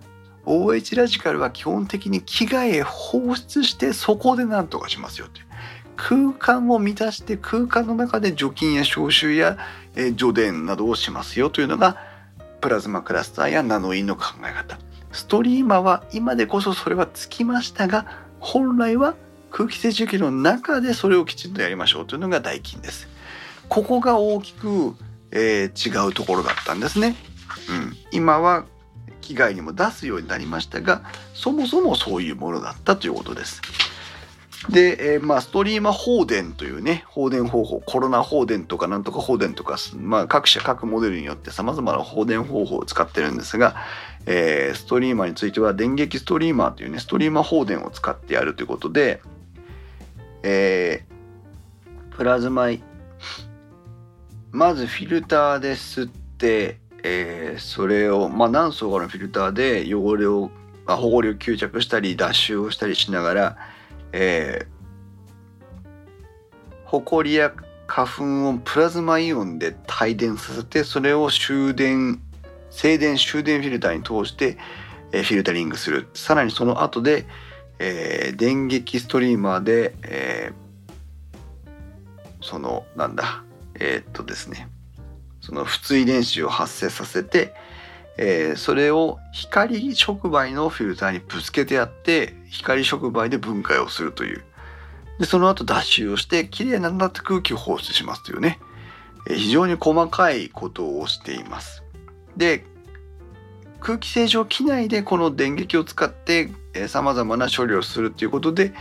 OH ラジカルは基本的に機外へ放出してそこで何とかしますよって空間を満たして空間の中で除菌や消臭や、え除電などをしますよというのがプラズマクラスターやナノイーの考え方ストリーマは今でこそそれはつきましたが本来は空気清浄機の中でそれをきちんとやりましょうというのが代金ですここが大きくえー、違うところだったんですね。うん、今は機外にも出すようになりましたがそもそもそういうものだったということです。で、えー、まあ、ストリーマ放電というね、放電方法、コロナ放電とかなんとか放電とか、まあ、各社各モデルによって様々な放電方法を使ってるんですが、えー、ストリーマについては電撃ストリーマーというね、ストリーマ放電を使ってやるということで、えー、プラズマイまずフィルターで吸って、えー、それを、まあ、何層かのフィルターで汚れを、まあ、保護量吸着したり脱臭をしたりしながら、えー、ホコリや花粉をプラズマイオンで帯電させてそれを終電静電終電フィルターに通して、えー、フィルタリングする。さらにその後で、えー、電撃ストリーマーで、えー、そのなんだえー、っとですねその不対電子を発生させて、えー、それを光触媒のフィルターにぶつけてやって光触媒で分解をするという。でその後脱臭をしてきれいなって空気を放出しますというね、えー、非常に細かいことをしています。で空気清浄機内でこの電撃を使ってさまざまな処理をするということで、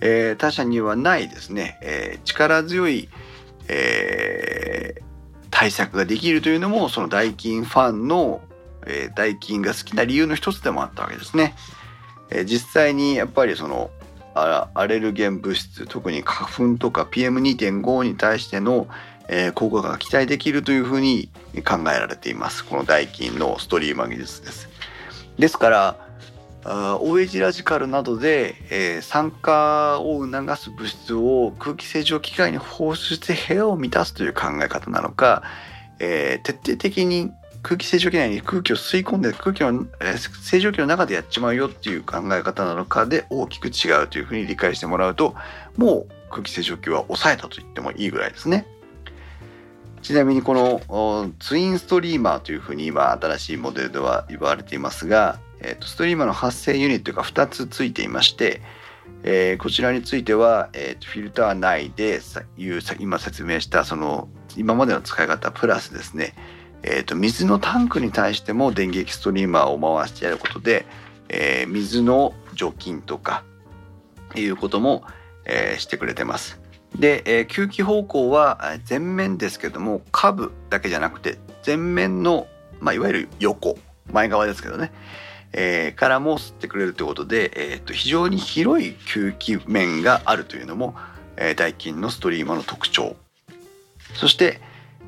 えー、他社にはないですね、え、力強いえ、対策ができるというのもそのダイキンファンの、えー、ダイキンが好きな理由の一つでもあったわけですね。えー、実際にやっぱりそのアレルゲン物質特に花粉とか PM2.5 に対しての、えー、効果が期待できるというふうに考えられていますこのダイキンのストリーマ技術です。ですからあ OH ラジカルなどで、えー、酸化を促す物質を空気清浄機械に放出して部屋を満たすという考え方なのか、えー、徹底的に空気清浄機内に空気を吸い込んで空気の、えー、清浄機の中でやっちまうよっていう考え方なのかで大きく違うというふうに理解してもらうともう空気清浄機は抑えたと言ってもいいぐらいですね。ちなみにこのツインストリーマーというふうに今新しいモデルでは言われていますが、えーと、ストリーマーの発生ユニットが2つついていまして、えー、こちらについては、えーと、フィルター内でいう今説明したその今までの使い方プラスですね、えーと、水のタンクに対しても電撃ストリーマーを回してやることで、えー、水の除菌とかいうことも、えー、してくれてます。で、えー、吸気方向は前面ですけども下部だけじゃなくて前面の、まあ、いわゆる横前側ですけどね、えー、からも吸ってくれるということで、えー、と非常に広い吸気面があるというのも、えー、ダイキンのストリーマの特徴そして、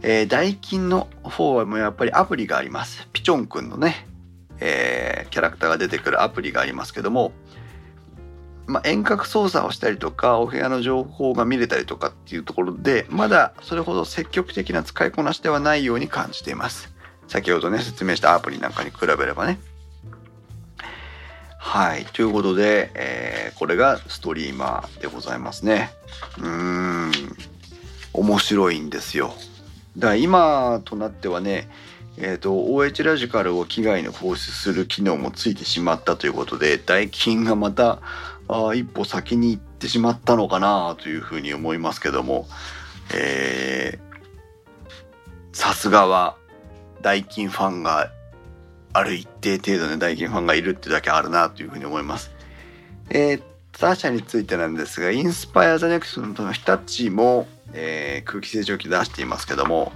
えー、ダイキンの方はもやっぱりアプリがあります。ピチョンくんのね、えー、キャラクターが出てくるアプリがありますけどもまあ、遠隔操作をしたりとかお部屋の情報が見れたりとかっていうところでまだそれほど積極的な使いこなしではないように感じています。先ほどね説明したアプリなんかに比べればね。はい。ということで、えー、これがストリーマーでございますね。うーん。面白いんですよ。だから今となってはねえーと、OH ラジカルを機外に放出する機能もついてしまったということで代金がまたあ一歩先に行ってしまったのかなというふうに思いますけども、えさすがはダイキンファンがある一定程度のダイキンファンがいるってだけあるなというふうに思います。えー、他社についてなんですが、 Inspire the Next の日立も、えー、空気清浄機出していますけども、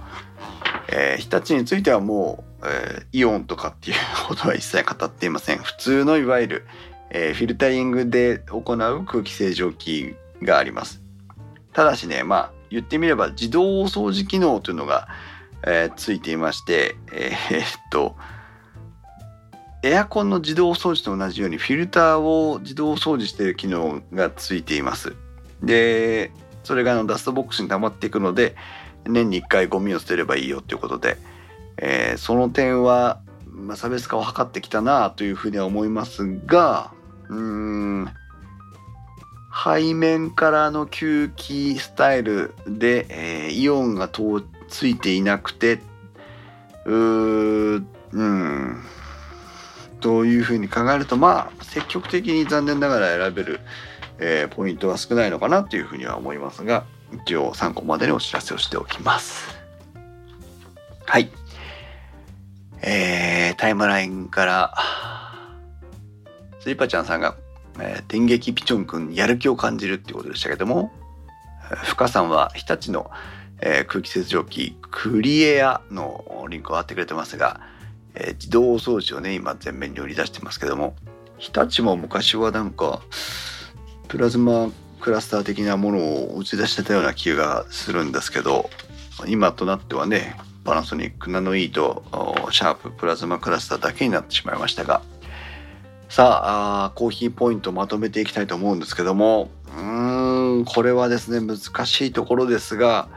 えー、日立についてはもう、えー、イオンとかっていうことは一切語っていません。普通のいわゆるえー、フィルタリングで行う空気清浄機があります。ただしね、まあ言ってみれば自動掃除機能というのが、えー、ついていまして、えー、っと、エアコンの自動掃除と同じようにフィルターを自動掃除している機能がついています。で、それがのダストボックスに溜まっていくので、年に1回ゴミを捨てればいいよということで、えー、その点は、まあ、差別化を図ってきたなというふうには思いますが、うーん背面からの吸気スタイルで、えー、イオンがついていなくてうーんというふうに考えるとまあ積極的に残念ながら選べる、えー、ポイントは少ないのかなというふうには思いますが一応参考までにお知らせをしておきます。はい。えー、タイムラインからスリパちゃんさんが、えー、電撃ピチョン君やる気を感じるっていうことでしたけども、深さんは日立の、えー、空気清浄機クリエアのリンクを貼ってくれてますが、えー、自動掃除をね、今全面に売り出してますけども、日立も昔はなんか、プラズマクラスター的なものを打ち出してたような気がするんですけど、今となってはね、パナソニックナノイーとシャーププラズマクラスターだけになってしまいましたが、さあコーヒーポイントまとめていきたいと思うんですけどもうーんこれはですね難しいところですが、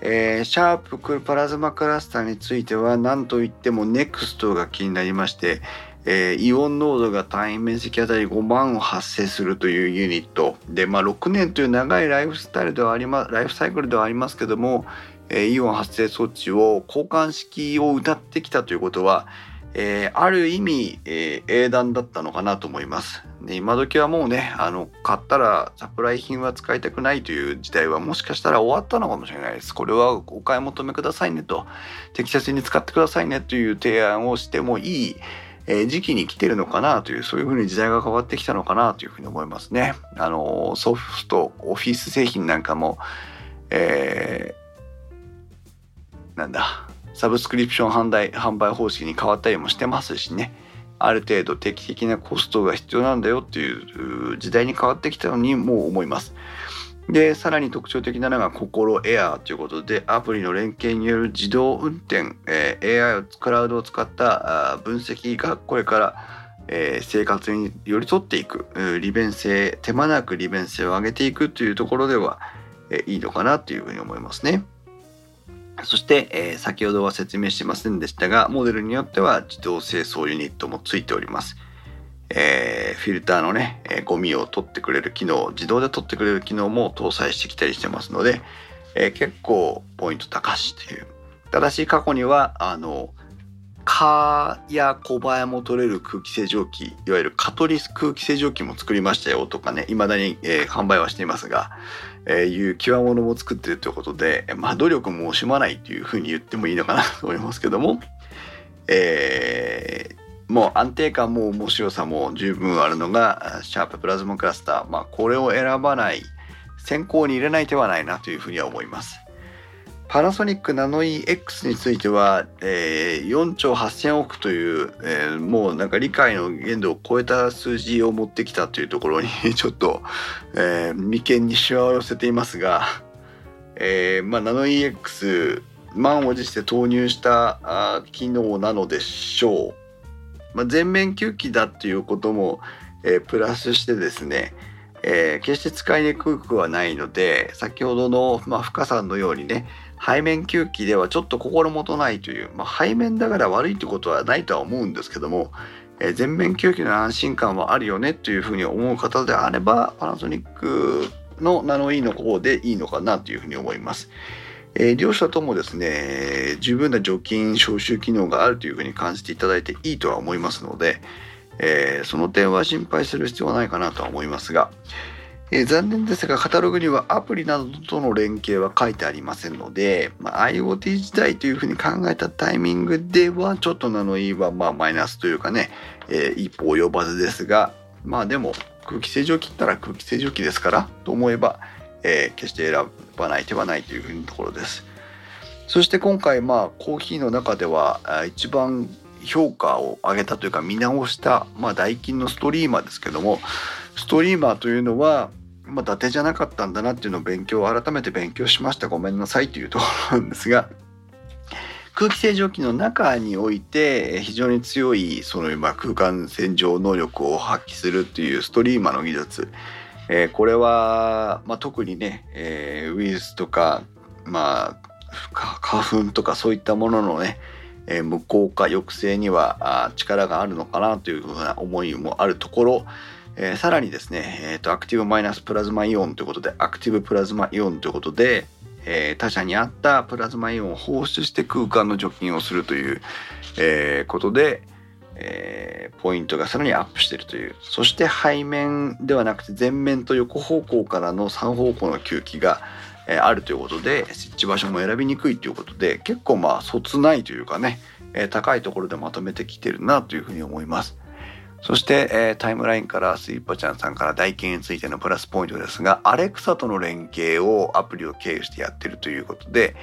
えー、シャーププラズマクラスターについては何といっても NEXT が気になりまして、えー、イオン濃度が単位面積あたり5万を発生するというユニットで、まあ、6年という長いライフスタイルではありまライフサイクルではありますけども、えー、イオン発生装置を交換式を歌ってきたということはえー、ある意味、えー、英断だったのかなと思います。で今時はもうね、あの、買ったらサプライ品は使いたくないという時代はもしかしたら終わったのかもしれないです。これはお買い求めくださいねと、適切に使ってくださいねという提案をしてもいい、えー、時期に来てるのかなという、そういうふうに時代が変わってきたのかなというふうに思いますね。あの、ソフト、オフィス製品なんかも、えー、なんだ、サブスクリプション販売販売方式に変わったりもしてますしねある程度定期的なコストが必要なんだよっていう時代に変わってきたのにもう思います。で、さらに特徴的なのが心エアーということで、アプリの連携による自動運転、えー、AI を、クラウドを使った分析がこれから、えー、生活に寄り添っていく、利便性、手間なく利便性を上げていくというところでは、えー、いいのかなというふうに思いますね。そして、えー、先ほどは説明してませんでしたが、モデルによっては自動清掃ユニットもついております。えー、フィルターのね、えー、ゴミを取ってくれる機能、自動で取ってくれる機能も搭載してきたりしてますので、え、結構ポイント高しというただし過去にはあの蚊や小バエも取れる空気清浄機いわゆる蚊取り空気清浄機も作りましたよとかね未だに、え、販売はしていますが、えー、いう極物も作ってるということで、まあ、努力も惜しまないというふうに言ってもいいのかなと思いますけども、えー、もう安定感も面白さも十分あるのがシャーププラズマクラスター、まあ、これを選ばない先行に入れない手はないなというふうには思います。パナソニックナノイー X については、えー、4兆8000億という、えー、もうなんか理解の限度を超えた数字を持ってきたというところに ちょっと、えー、眉間にしわを寄せていますが、えーまあ、ナノイー X 満を持して投入したあ機能なのでしょう。まあ、全面吸気だっていうことも、えー、プラスしてですね、えー、決して使いにくくはないので先ほどの、まあ、深さんのようにね背面吸気ではちょっと心もとないという、まあ、背面だから悪いってことはないとは思うんですけども、えー、全面吸気の安心感はあるよねというふうに思う方であればパナソニックのナノイーの方でいいのかなというふうに思います。えー、両者ともですね十分な除菌消臭機能があるというふうに感じていただいていいとは思いますので、えー、その点は心配する必要はないかなとは思いますが、えー、残念ですがカタログにはアプリなどとの連携は書いてありませんので、まあ、IoT 時代というふうに考えたタイミングではちょっとナノイーはまあマイナスというかね、えー、一歩及ばずですがまあでも空気清浄機ったら空気清浄機ですからと思えば、えー、決して選ばない手はないというふうなところです。そして今回まあコーヒーの中では一番評価を上げたというか見直した、まあ、ダイキンのストリーマーですけどもストリーマーというのはまあ、伊達じゃなかったんだなっていうのを勉強改めて勉強しました。ごめんなさいというところなんですが空気清浄機の中において非常に強いそのま空間洗浄能力を発揮するっていうストリーマの技術、えー、これは、まあ、特にね、えー、ウイルスとか、まあ、花粉とかそういったもののね、え、無効化抑制には力があるのかなというふうな思いもあるところえー、さらにですね、えーと、アクティブマイナスプラズマイオンということでアクティブプラズマイオンということで、えー、他社にあったプラズマイオンを放出して空間の除菌をするという、えー、ことで、えー、ポイントがさらにアップしているというそして背面ではなくて前面と横方向からの3方向の吸気が、えー、あるということで設置場所も選びにくいということで結構まあそつないというかね、えー、高いところでまとめてきてるなというふうに思います。そして、えー、タイムラインからスイーパちゃんさんから代金についてのプラスポイントですが、アレクサとの連携をアプリを経由してやってるということで、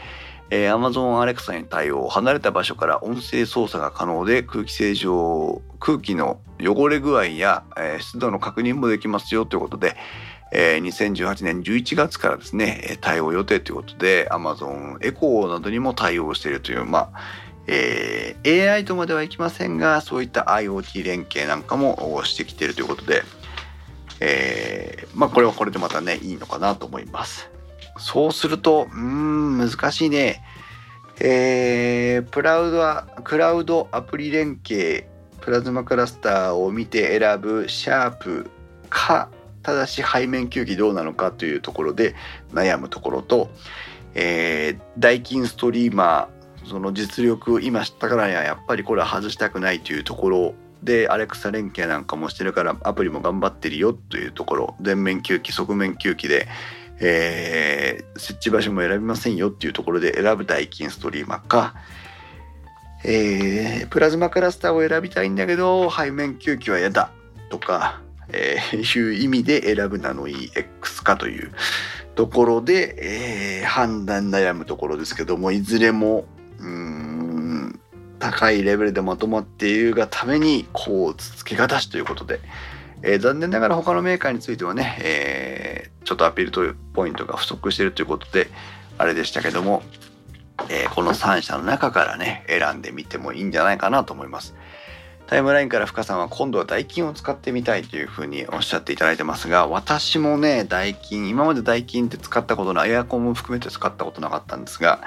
えー、Amazon Alexa に対応、離れた場所から音声操作が可能で空気清浄、空気の汚れ具合や、えー、湿度の確認もできますよということで、えー、2018年11月からですね、対応予定ということで、Amazon Echo などにも対応しているという、まあ、えー、AI とまではいきませんがそういった IoT 連携なんかもしてきているということで、えー、まあこれはこれでまたねいいのかなと思います。そうするとうん難しいね。えー、プラウドはクラウドアプリ連携プラズマクラスターを見て選ぶシャープかただし背面吸気どうなのかというところで悩むところと、えー、ダイキンストリーマーその実力今知ったからにはやっぱりこれは外したくないというところ。でアレクサ連携なんかもしてるからアプリも頑張ってるよというところ。全面吸気側面吸気で、えー、設置場所も選びませんよっていうところで選ぶダイキンストリーマーか、えー、プラズマクラスターを選びたいんだけど背面吸気は嫌だ。とか、えー、いう意味で選ぶナノイー X かというところで、えー、判断悩むところですけどもいずれもうん高いレベルでまとまっているがためにこう付けが出しということで、えー、残念ながら他のメーカーについてはね、えー、ちょっとアピールポイントが不足しているということであれでしたけども、えー、この3社の中からね選んでみてもいいんじゃないかなと思います。タイムラインから深さんは今度は代金を使ってみたいというふうにおっしゃっていただいてますが、私もね、代金、今まで代金って使ったことない、エアコンも含めて使ったことなかったんですが、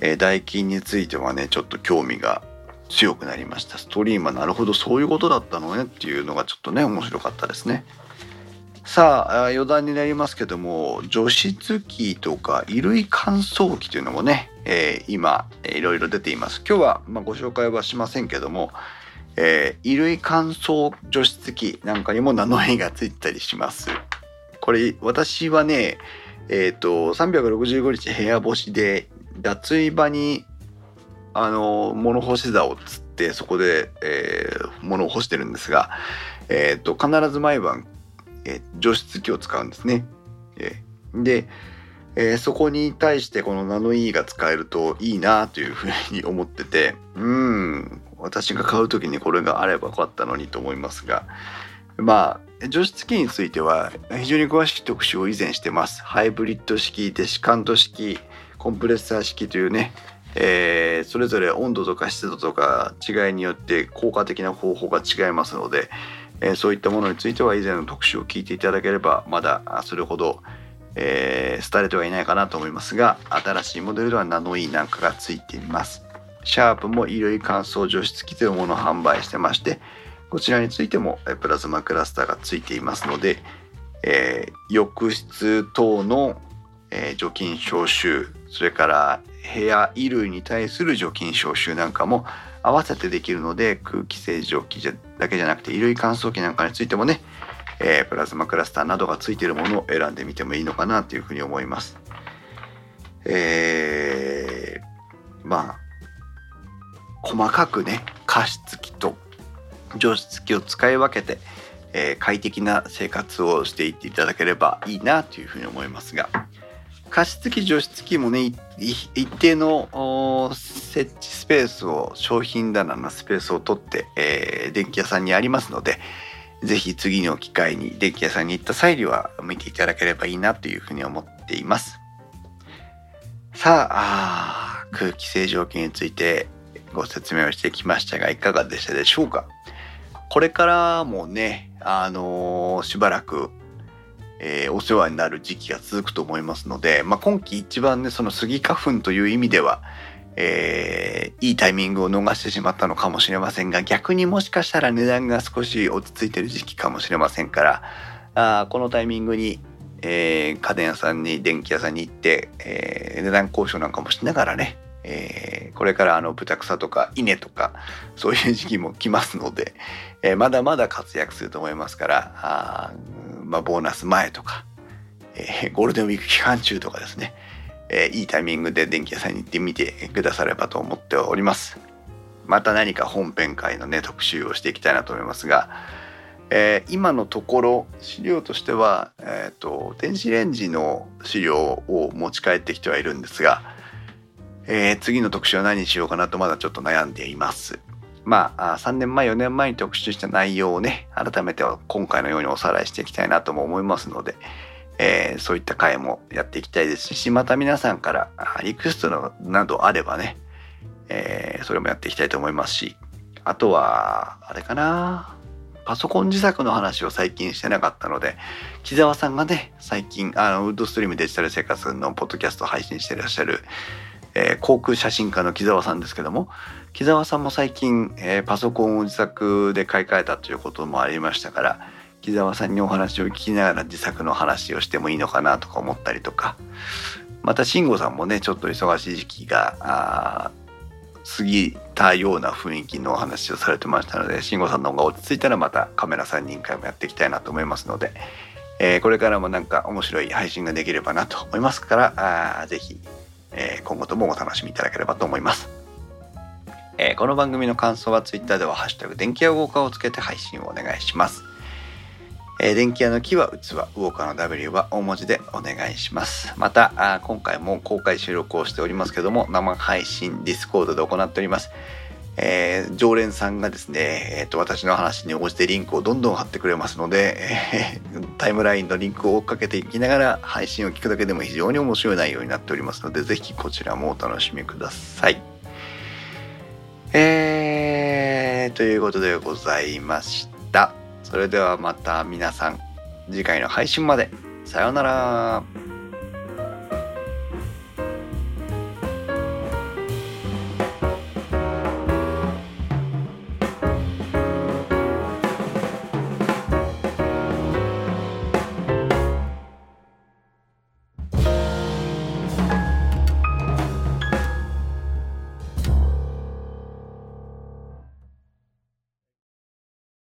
えー、代金についてはねちょっと興味が強くなりました。ストリーマーなるほどそういうことだったのねっていうのがちょっとね面白かったですね。さあ余談になりますけども除湿機とか衣類乾燥機というのもね、えー、今いろいろ出ています。今日は、まあ、ご紹介はしませんけども、えー、衣類乾燥除湿機なんかにもナノイがついたりします。これ私はねえっ、ー、と365日部屋干しで脱衣場にあの物干し座をつってそこで、えー、物を干してるんですが、えーと必ず毎晩えー、除湿機を使うんですね。えー、で、えー、そこに対してこのナノイ、ーが使えるといいなというふうに思っててうん私が買う時にこれがあればよかったのにと思いますがまあ除湿機については非常に詳しい特集を以前してます。ハイブリッド式、デシカント式、コンプレッサー式というね、えー、それぞれ温度とか湿度とか違いによって効果的な方法が違いますので、えー、そういったものについては以前の特集を聞いていただければまだそれほど、えー、廃れてはいないかなと思いますが新しいモデルではナノイーなんかがついています。シャープも衣類乾燥除湿機というものを販売してましてこちらについてもプラズマクラスターがついていますので、えー、浴室等の、えー、除菌消臭それから部屋衣類に対する除菌消臭なんかも合わせてできるので空気清浄機だけじゃなくて衣類乾燥機なんかについてもね、えー、プラズマクラスターなどがついているものを選んでみてもいいのかなというふうに思います。えー、まあ細かくね加湿器と除湿機を使い分けて、えー、快適な生活をしていっていただければいいなというふうに思いますが。加湿器除湿器もね一定の設置スペースを商品棚のスペースを取って、えー、電気屋さんにありますので是非次の機会に電気屋さんに行った際には見ていただければいいなというふうに思っています。さあ空気清浄機についてご説明をしてきましたがいかがでしたでしょうか？これからもねあのー、しばらくえー、お世話になる時期が続くと思いますので、まあ、今季一番ねそのスギ花粉という意味では、えー、いいタイミングを逃してしまったのかもしれませんが逆にもしかしたら値段が少し落ち着いてる時期かもしれませんからあこのタイミングに、えー、家電屋さんに電気屋さんに行って、え、値段交渉なんかもしながらねえー、これからあのブタクサとか稲とかそういう時期も来ますので、えー、まだまだ活躍すると思いますからあまあ、ボーナス前とか、えー、ゴールデンウィーク期間中とかですね、え、いいタイミングで電気屋さんに行ってみてくださればと思っております。また何か本編会のね、特集をしていきたいなと思いますが、えー、今のところ資料としては、えーと、電子レンジの資料を持ち帰ってきてはいるんですが、えー、次の特集は何にしようかなとまだちょっと悩んでいます。まあ、3年前、4年前に特集した内容をね、改めて今回のようにおさらいしていきたいなとも思いますので、えー、そういった回もやっていきたいですし、また皆さんからリクエストなどあればね、えー、それもやっていきたいと思いますし、あとは、あれかな、パソコン自作の話を最近してなかったので、木澤さんがね、最近、あの、ウッドストリームデジタル生活のポッドキャスト配信してらっしゃる、えー、航空写真家の木澤さんですけども、木澤さんも最近、えー、パソコンを自作で買い替えたということもありましたから木澤さんにお話を聞きながら自作の話をしてもいいのかなとか思ったりとかまた慎吾さんもねちょっと忙しい時期が過ぎたような雰囲気のお話をされてましたので慎吾さんの方が落ち着いたらまたカメラ3人会もやっていきたいなと思いますので、えー、これからもなんか面白い配信ができればなと思いますからあぜひえー、今後ともお楽しみいただければと思います。えー、この番組の感想は Twitter では「ハッシュタグ電器屋 Walker」をつけて配信をお願いします。えー、電器屋の器は器、 Walker の W は大文字でお願いします。また、あ今回も公開収録をしておりますけども、生配信、 Discord で行っております。えー、常連さんがですね、えーと、私の話に応じてリンクをどんどん貼ってくれますので、えー、タイムラインのリンクを追っかけていきながら配信を聞くだけでも非常に面白い内容になっておりますので、ぜひこちらもお楽しみください。えー、ということでございました。それではまた皆さん、次回の配信まで。さようなら。